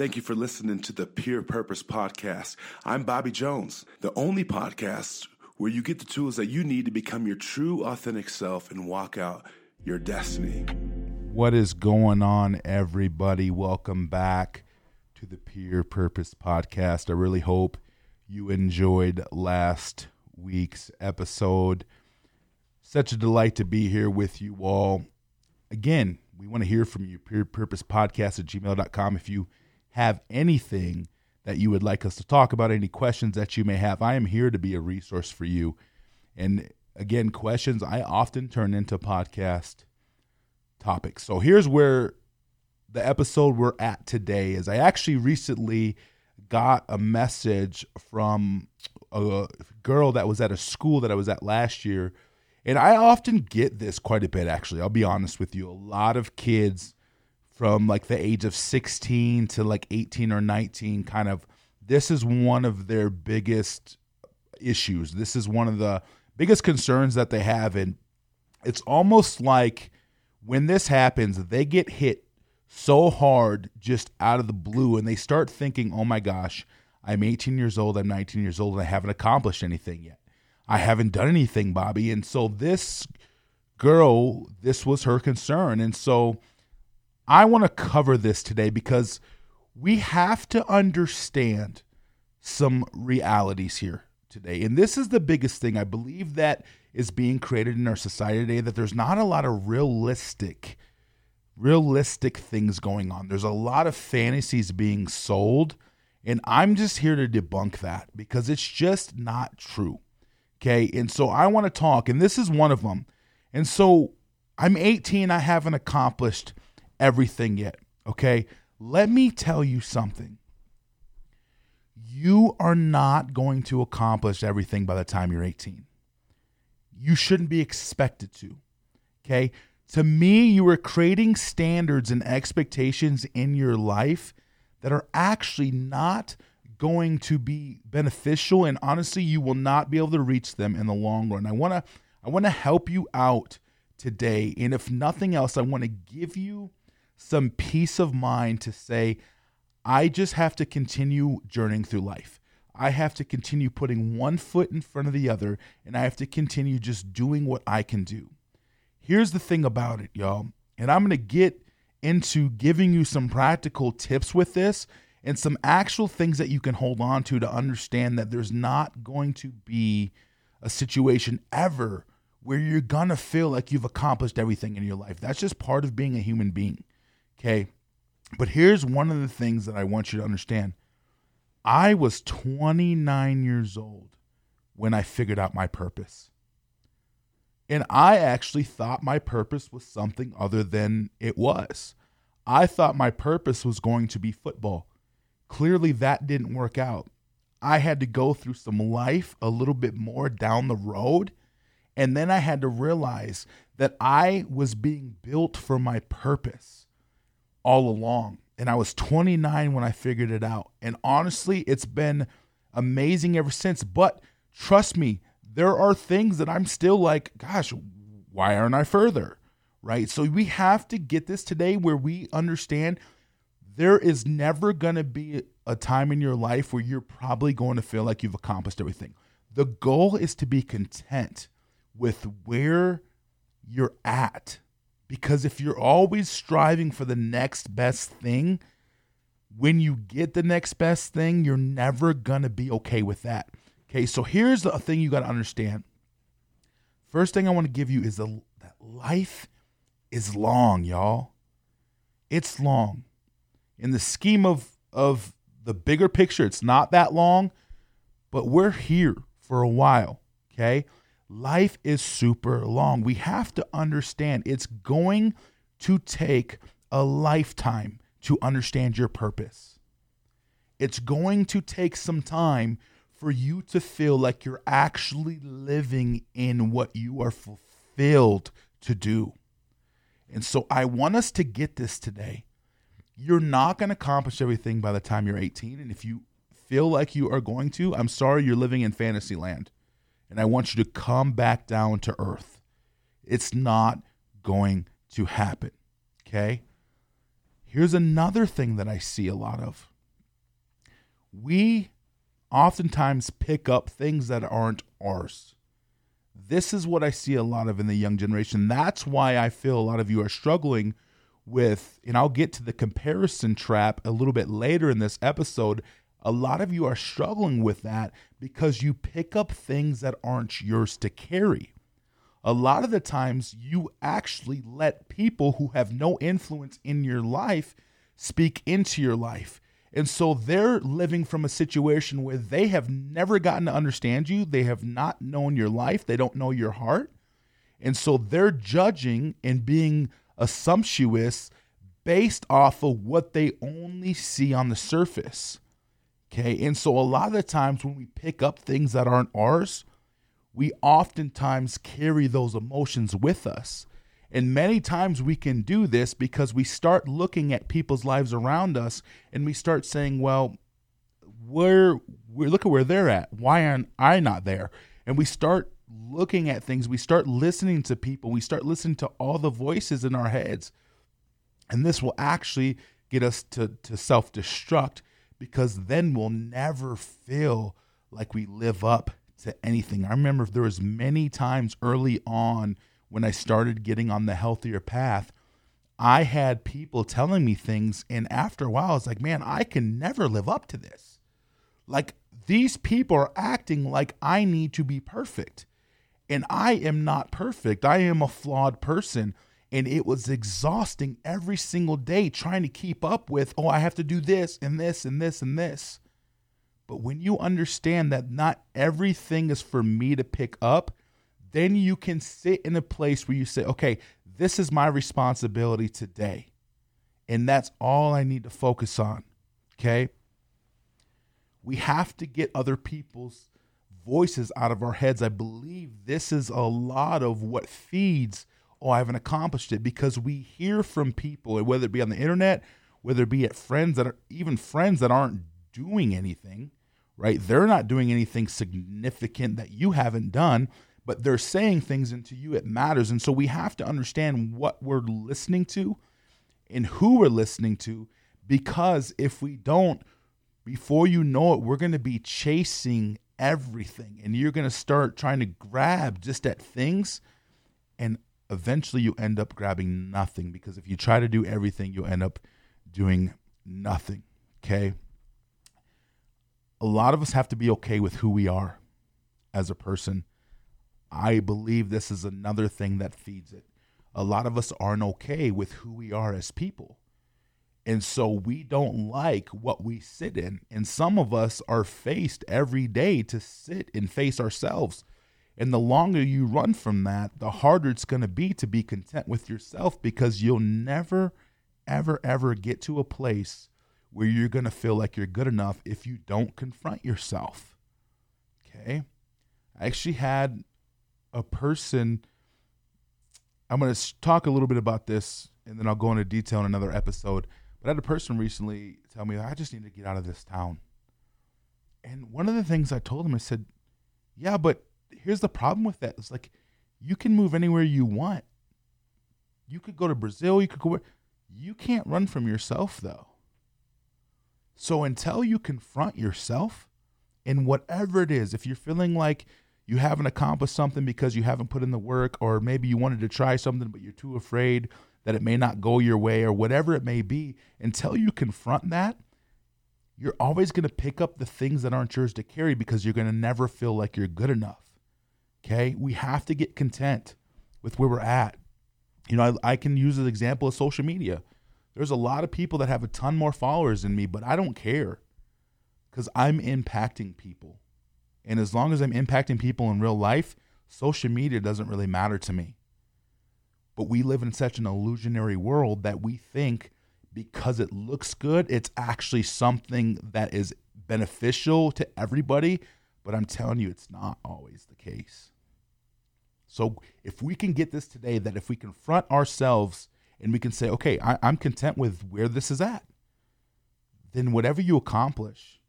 Thank you for listening to the Peer Purpose Podcast. I'm Bobby Jones, the only podcast where you get the tools that you need to become your true, authentic self and walk out your destiny. What is going on, everybody? Welcome back to the Peer Purpose Podcast. I really hope you enjoyed last week's episode. Such a delight to be here with you all. Again, we want to hear from you. Peer Purpose Podcast at gmail.com. If you have anything that you would like us to talk about, any questions that you may have, I am here to be a resource for you. And again, questions I often turn into podcast topics. So here's where the episode we're at today is I actually recently got a message from a girl that was at a school that I was at last year. And I often get this quite a bit, actually. I'll be honest with you. A lot of kids from like the age of 16 to like 18 or 19 kind of this is one of their biggest issues. This is one of the biggest concerns that they have and it's almost like when this happens they get hit so hard just out of the blue and they start thinking oh my gosh i'm 18 years old i'm 19 years old and i haven't accomplished anything yet. I haven't done anything bobby. And so this girl this was her concern. And so I want to cover this today because we have to understand some realities here today. And this is the biggest thing I believe that is being created in our society today that there's not a lot of realistic realistic things going on. There's a lot of fantasies being sold and I'm just here to debunk that because it's just not true. Okay? And so I want to talk and this is one of them. And so I'm 18, I haven't accomplished everything yet. Okay. Let me tell you something. You are not going to accomplish everything by the time you're 18. You shouldn't be expected to. Okay. To me, you are creating standards and expectations in your life that are actually not going to be beneficial and honestly you will not be able to reach them in the long run. I want to I want to help you out today and if nothing else I want to give you some peace of mind to say, I just have to continue journeying through life. I have to continue putting one foot in front of the other, and I have to continue just doing what I can do. Here's the thing about it, y'all, and I'm going to get into giving you some practical tips with this and some actual things that you can hold on to to understand that there's not going to be a situation ever where you're going to feel like you've accomplished everything in your life. That's just part of being a human being. Okay. But here's one of the things that I want you to understand. I was 29 years old when I figured out my purpose. And I actually thought my purpose was something other than it was. I thought my purpose was going to be football. Clearly, that didn't work out. I had to go through some life a little bit more down the road. And then I had to realize that I was being built for my purpose all along. And I was 29 when I figured it out. And honestly, it's been amazing ever since. But trust me, there are things that I'm still like, gosh, why aren't I further? Right. So we have to get this today where we understand there is never going to be a time in your life where you're probably going to feel like you've accomplished everything. The goal is to be content with where you're at because if you're always striving for the next best thing, when you get the next best thing, you're never going to be okay with that. Okay, so here's the thing you got to understand. First thing I want to give you is the, that life is long, y'all. It's long. In the scheme of, of the bigger picture, it's not that long, but we're here for a while. Okay life is super long. We have to understand it's going to take a lifetime to understand your purpose. It's going to take some time for you to feel like you're actually living in what you are fulfilled to do. And so I want us to get this today. You're not going to accomplish everything by the time you're 18. And if you feel like you are going to, I'm sorry, you're living in fantasy land and I want you to come back down to earth. It's not going to happen. Okay? Here's another thing that I see a lot of. We oftentimes pick up things that aren't ours. This is what I see a lot of in the young generation. That's why I feel a lot of you are struggling with, and I'll get to the comparison trap a little bit later in this episode. A lot of you are struggling with that because you pick up things that aren't yours to carry. A lot of the times, you actually let people who have no influence in your life speak into your life. And so they're living from a situation where they have never gotten to understand you. They have not known your life. They don't know your heart. And so they're judging and being assumptuous based off of what they only see on the surface. Okay. And so a lot of the times when we pick up things that aren't ours, we oftentimes carry those emotions with us. And many times we can do this because we start looking at people's lives around us and we start saying, well, where we look at where they're at. Why aren't I not there? And we start looking at things, we start listening to people, we start listening to all the voices in our heads. And this will actually get us to, to self destruct because then we'll never feel like we live up to anything. I remember there was many times early on when I started getting on the healthier path, I had people telling me things and after a while I was like, man, I can never live up to this. Like these people are acting like I need to be perfect. And I am not perfect. I am a flawed person. And it was exhausting every single day trying to keep up with, oh, I have to do this and this and this and this. But when you understand that not everything is for me to pick up, then you can sit in a place where you say, okay, this is my responsibility today. And that's all I need to focus on. Okay. We have to get other people's voices out of our heads. I believe this is a lot of what feeds, oh, I haven't accomplished it because we hear from people, whether it be on the internet, whether it be at friends that are even friends that aren't doing anything, right? They're not doing anything significant that you haven't done but they're saying things into you. It matters. And so we have to understand what we're listening to and who we're listening to because if we don't before you know it we're going to be chasing everything. And you're going to start trying to grab just at things and eventually you end up grabbing nothing because if you try to do everything you end up doing nothing okay a lot of us have to be okay with who we are as a person I believe this is another thing that feeds it. A lot of us aren't okay with who we are as people. And so we don't like what we sit in. And some of us are faced every day to sit and face ourselves. And the longer you run from that, the harder it's going to be to be content with yourself because you'll never, ever, ever get to a place where you're going to feel like you're good enough if you don't confront yourself. Okay. I actually had a person i'm going to talk a little bit about this and then i'll go into detail in another episode but i had a person recently tell me i just need to get out of this town and one of the things i told him i said yeah but here's the problem with that. It's like you can move anywhere you want. You could go to brazil you could go where you can't run from yourself though. So until you confront yourself in whatever it is if you're feeling like you haven't accomplished something because you haven't put in the work, or maybe you wanted to try something, but you're too afraid that it may not go your way, or whatever it may be, until you confront that, you're always going to pick up the things that aren't yours to carry because you're going to never feel like you're good enough. Okay. We have to get content with where we're at. You know, I, I can use an example of social media. There's a lot of people that have a ton more followers than me, but I don't care because I'm impacting people. And as long as I'm impacting people in real life, social media doesn't really matter to me. But we live in such an illusionary world that we think because it looks good, it's actually something that is beneficial to everybody. But I'm telling you, it's not always the case. So if we can get this today, that if we confront ourselves and we can say, okay, I, am content with where this is at, then whatever you accomplish,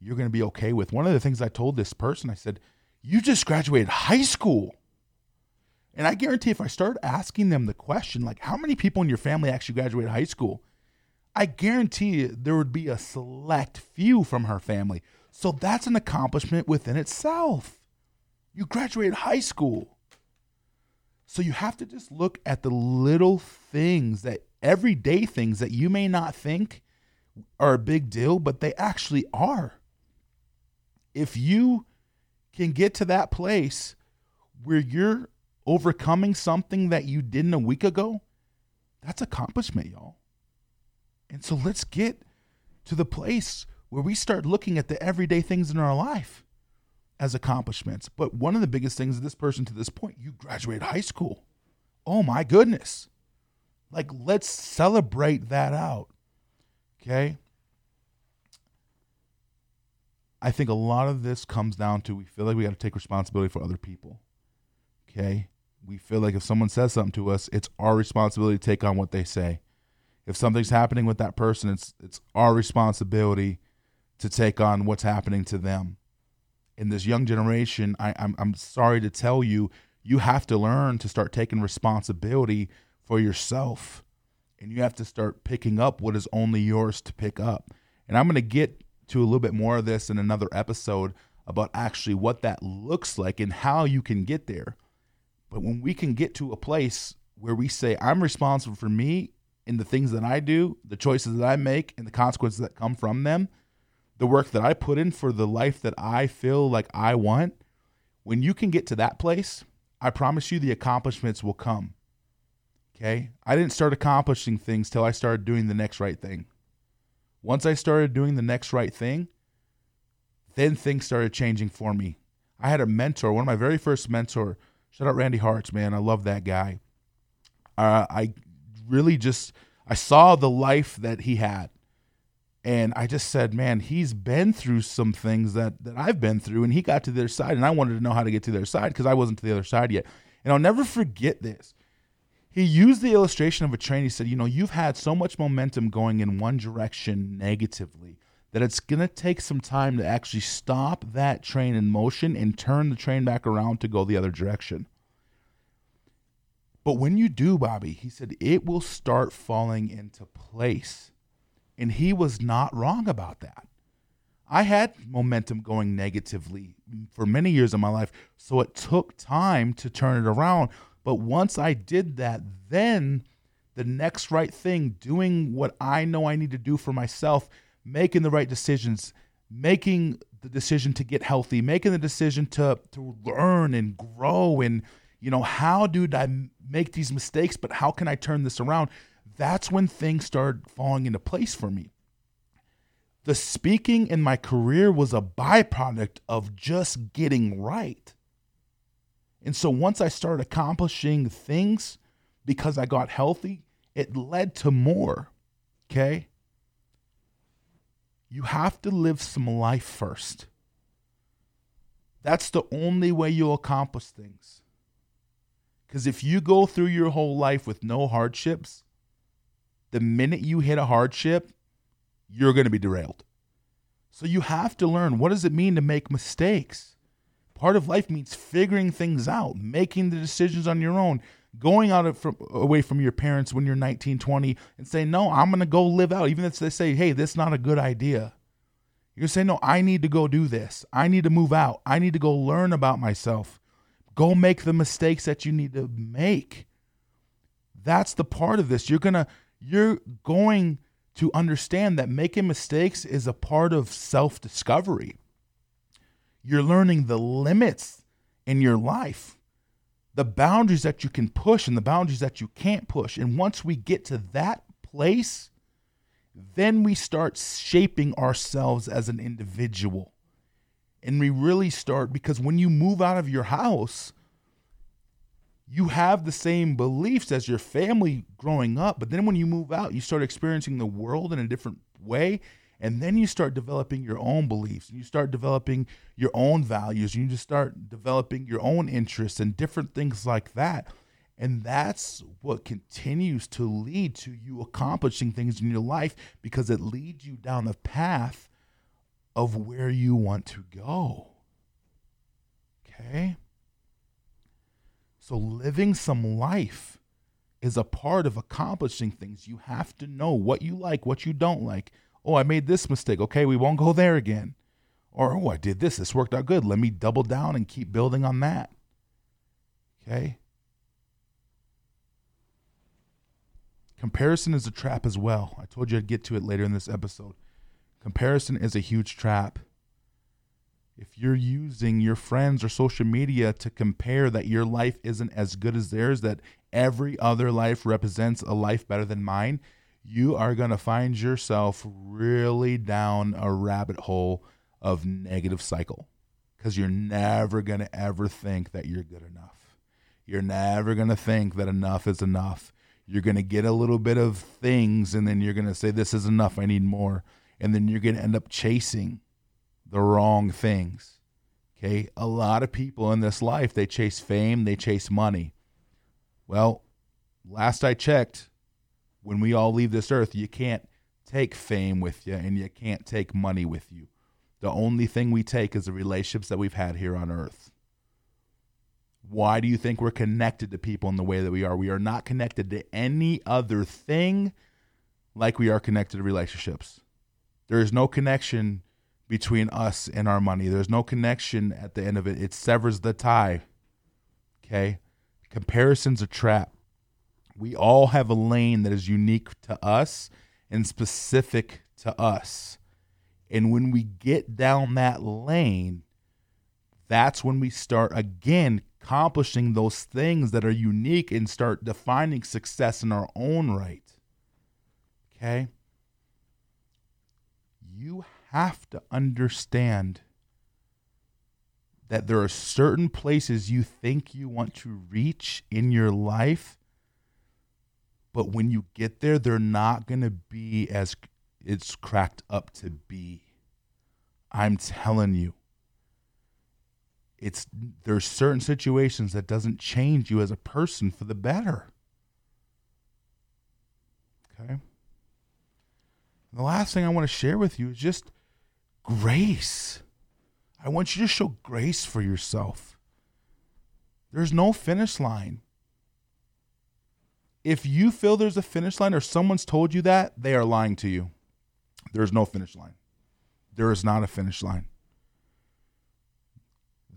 you're going to be okay with. One of the things I told this person, I said, You just graduated high school. And I guarantee if I start asking them the question, like, how many people in your family actually graduated high school? I guarantee there would be a select few from her family. So that's an accomplishment within itself. You graduated high school. So you have to just look at the little things that everyday things that you may not think are a big deal, but they actually are. If you can get to that place where you're overcoming something that you didn't a week ago, that's accomplishment, y'all. And so let's get to the place where we start looking at the everyday things in our life as accomplishments. But one of the biggest things this person to this point, you graduated high school. Oh my goodness. Like, let's celebrate that out. Okay. I think a lot of this comes down to we feel like we got to take responsibility for other people. Okay. We feel like if someone says something to us, it's our responsibility to take on what they say. If something's happening with that person, it's it's our responsibility to take on what's happening to them. In this young generation, I, I'm I'm sorry to tell you, you have to learn to start taking responsibility for yourself. And you have to start picking up what is only yours to pick up. And I'm going to get to a little bit more of this in another episode about actually what that looks like and how you can get there. But when we can get to a place where we say, I'm responsible for me and the things that I do, the choices that I make, and the consequences that come from them, the work that I put in for the life that I feel like I want, when you can get to that place, I promise you the accomplishments will come. Okay. I didn't start accomplishing things till I started doing the next right thing. Once I started doing the next right thing, then things started changing for me. I had a mentor, one of my very first mentor. Shout out Randy Hartz, man. I love that guy. Uh, I really just I saw the life that he had, and I just said, man, he's been through some things that that I've been through, and he got to their side, and I wanted to know how to get to their side because I wasn't to the other side yet. And I'll never forget this he used the illustration of a train. He said, You know, you've had so much momentum going in one direction negatively that it's going to take some time to actually stop that train in motion and turn the train back around to go the other direction. But when you do, Bobby, he said, it will start falling into place. And he was not wrong about that. I had momentum going negatively for many years of my life. So it took time to turn it around. But once I did that, then the next right thing, doing what I know I need to do for myself, making the right decisions, making the decision to get healthy, making the decision to to learn and grow and you know, how do I make these mistakes, but how can I turn this around? That's when things started falling into place for me. The speaking in my career was a byproduct of just getting right. And so once I started accomplishing things because I got healthy, it led to more. Okay? You have to live some life first. That's the only way you'll accomplish things. Because if you go through your whole life with no hardships, the minute you hit a hardship, you're going to be derailed. So you have to learn what does it mean to make mistakes? Part of life means figuring things out, making the decisions on your own, going out of from, away from your parents when you're 19, 20, and saying, No, I'm going to go live out. Even if they say, Hey, this is not a good idea. You're saying, No, I need to go do this. I need to move out. I need to go learn about myself. Go make the mistakes that you need to make. That's the part of this. You're going to, you're going to understand that making mistakes is a part of self discovery. You're learning the limits in your life, the boundaries that you can push and the boundaries that you can't push. And once we get to that place, then we start shaping ourselves as an individual. And we really start because when you move out of your house, you have the same beliefs as your family growing up. But then when you move out, you start experiencing the world in a different way and then you start developing your own beliefs and you start developing your own values and you just start developing your own interests and different things like that and that's what continues to lead to you accomplishing things in your life because it leads you down the path of where you want to go okay so living some life is a part of accomplishing things. You have to know what you like, what you don't like. Oh, I made this mistake. Okay, we won't go there again. Or, oh, I did this. This worked out good. Let me double down and keep building on that. Okay? Comparison is a trap as well. I told you I'd get to it later in this episode. Comparison is a huge trap. If you're using your friends or social media to compare that your life isn't as good as theirs, that every other life represents a life better than mine, you are going to find yourself really down a rabbit hole of negative cycle because you're never going to ever think that you're good enough. You're never going to think that enough is enough. You're going to get a little bit of things and then you're going to say, This is enough. I need more. And then you're going to end up chasing the wrong things. Okay. A lot of people in this life, they chase fame, they chase money. Well, last I checked, when we all leave this earth, you can't take fame with you and you can't take money with you. The only thing we take is the relationships that we've had here on earth. Why do you think we're connected to people in the way that we are? We are not connected to any other thing like we are connected to relationships. There is no connection between us and our money. There's no connection at the end of it. It severs the tie. Okay? Comparison's a trap. We all have a lane that is unique to us and specific to us. And when we get down that lane, that's when we start again accomplishing those things that are unique and start defining success in our own right. Okay? You have to understand that there are certain places you think you want to reach in your life, but when you get there, they're not going to be as it's cracked up to be. I'm telling you. It's there's certain situations that doesn't change you as a person for the better. Okay? the last thing I want to share with you is just grace. I want you to show grace for yourself. There's no finish line. If you feel there's a finish line or someone's told you that, they are lying to you. There's no finish line. There is not a finish line.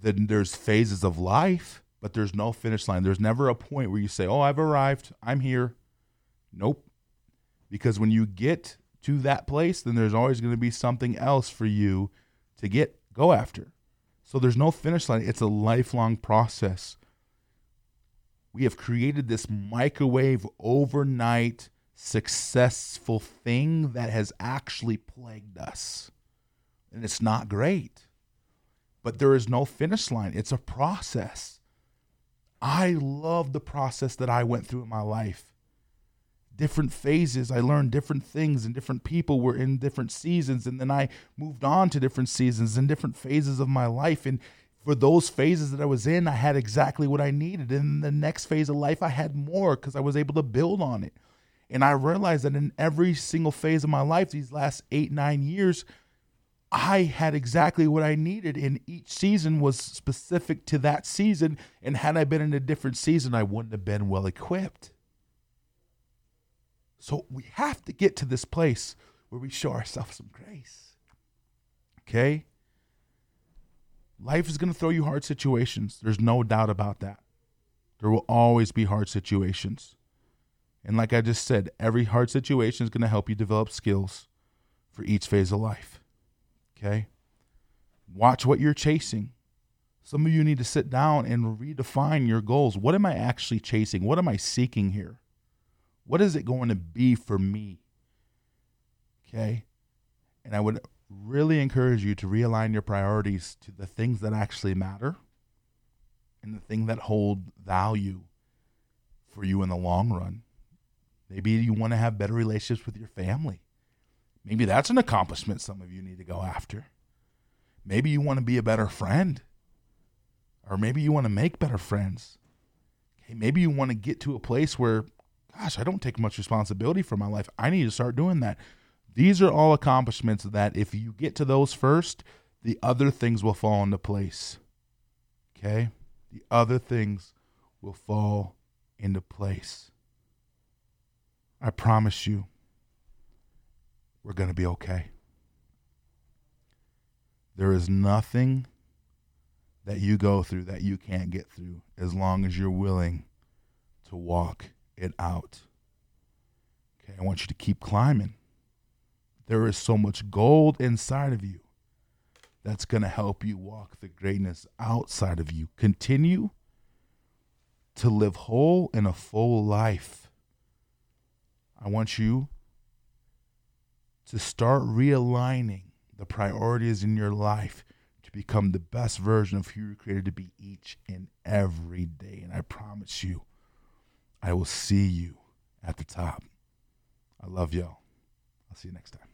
Then there's phases of life, but there's no finish line. There's never a point where you say, "Oh, I've arrived. I'm here." Nope. Because when you get to that place, then there's always going to be something else for you to get go after. So there's no finish line. It's a lifelong process. We have created this microwave overnight successful thing that has actually plagued us. And it's not great. But there is no finish line, it's a process. I love the process that I went through in my life. Different phases, I learned different things, and different people were in different seasons. And then I moved on to different seasons and different phases of my life. And for those phases that I was in, I had exactly what I needed. And the next phase of life, I had more because I was able to build on it. And I realized that in every single phase of my life, these last eight, nine years, I had exactly what I needed. And each season was specific to that season. And had I been in a different season, I wouldn't have been well equipped. So we have to get to this place where we show ourselves some grace. Okay? Life is going to throw you hard situations. There's no doubt about that. There will always be hard situations. And like I just said, every hard situation is going to help you develop skills for each phase of life. Okay? Watch what you're chasing. Some of you need to sit down and redefine your goals. What am I actually chasing? What am I seeking here? What is it going to be for me? Okay? And I would really encourage you to realign your priorities to the things that actually matter and the thing that hold value for you in the long run. Maybe you want to have better relationships with your family. Maybe that's an accomplishment some of you need to go after. Maybe you want to be a better friend. Or maybe you want to make better friends. Okay, maybe you want to get to a place where, gosh, I don't take much responsibility for my life. I need to start doing that. These are all accomplishments that if you get to those first, the other things will fall into place. Okay? The other things will fall into place. I promise you, we're going to be okay. There is nothing that you go through that you can't get through as long as you're willing to walk it out. Okay, I want you to keep climbing. There is so much gold inside of you that's going to help you walk the greatness outside of you. Continue to live whole in a full life. I want you to start realigning the priorities in your life to become the best version of who you're created to be each and every day. And I promise you, I will see you at the top. I love y'all. I'll see you next time.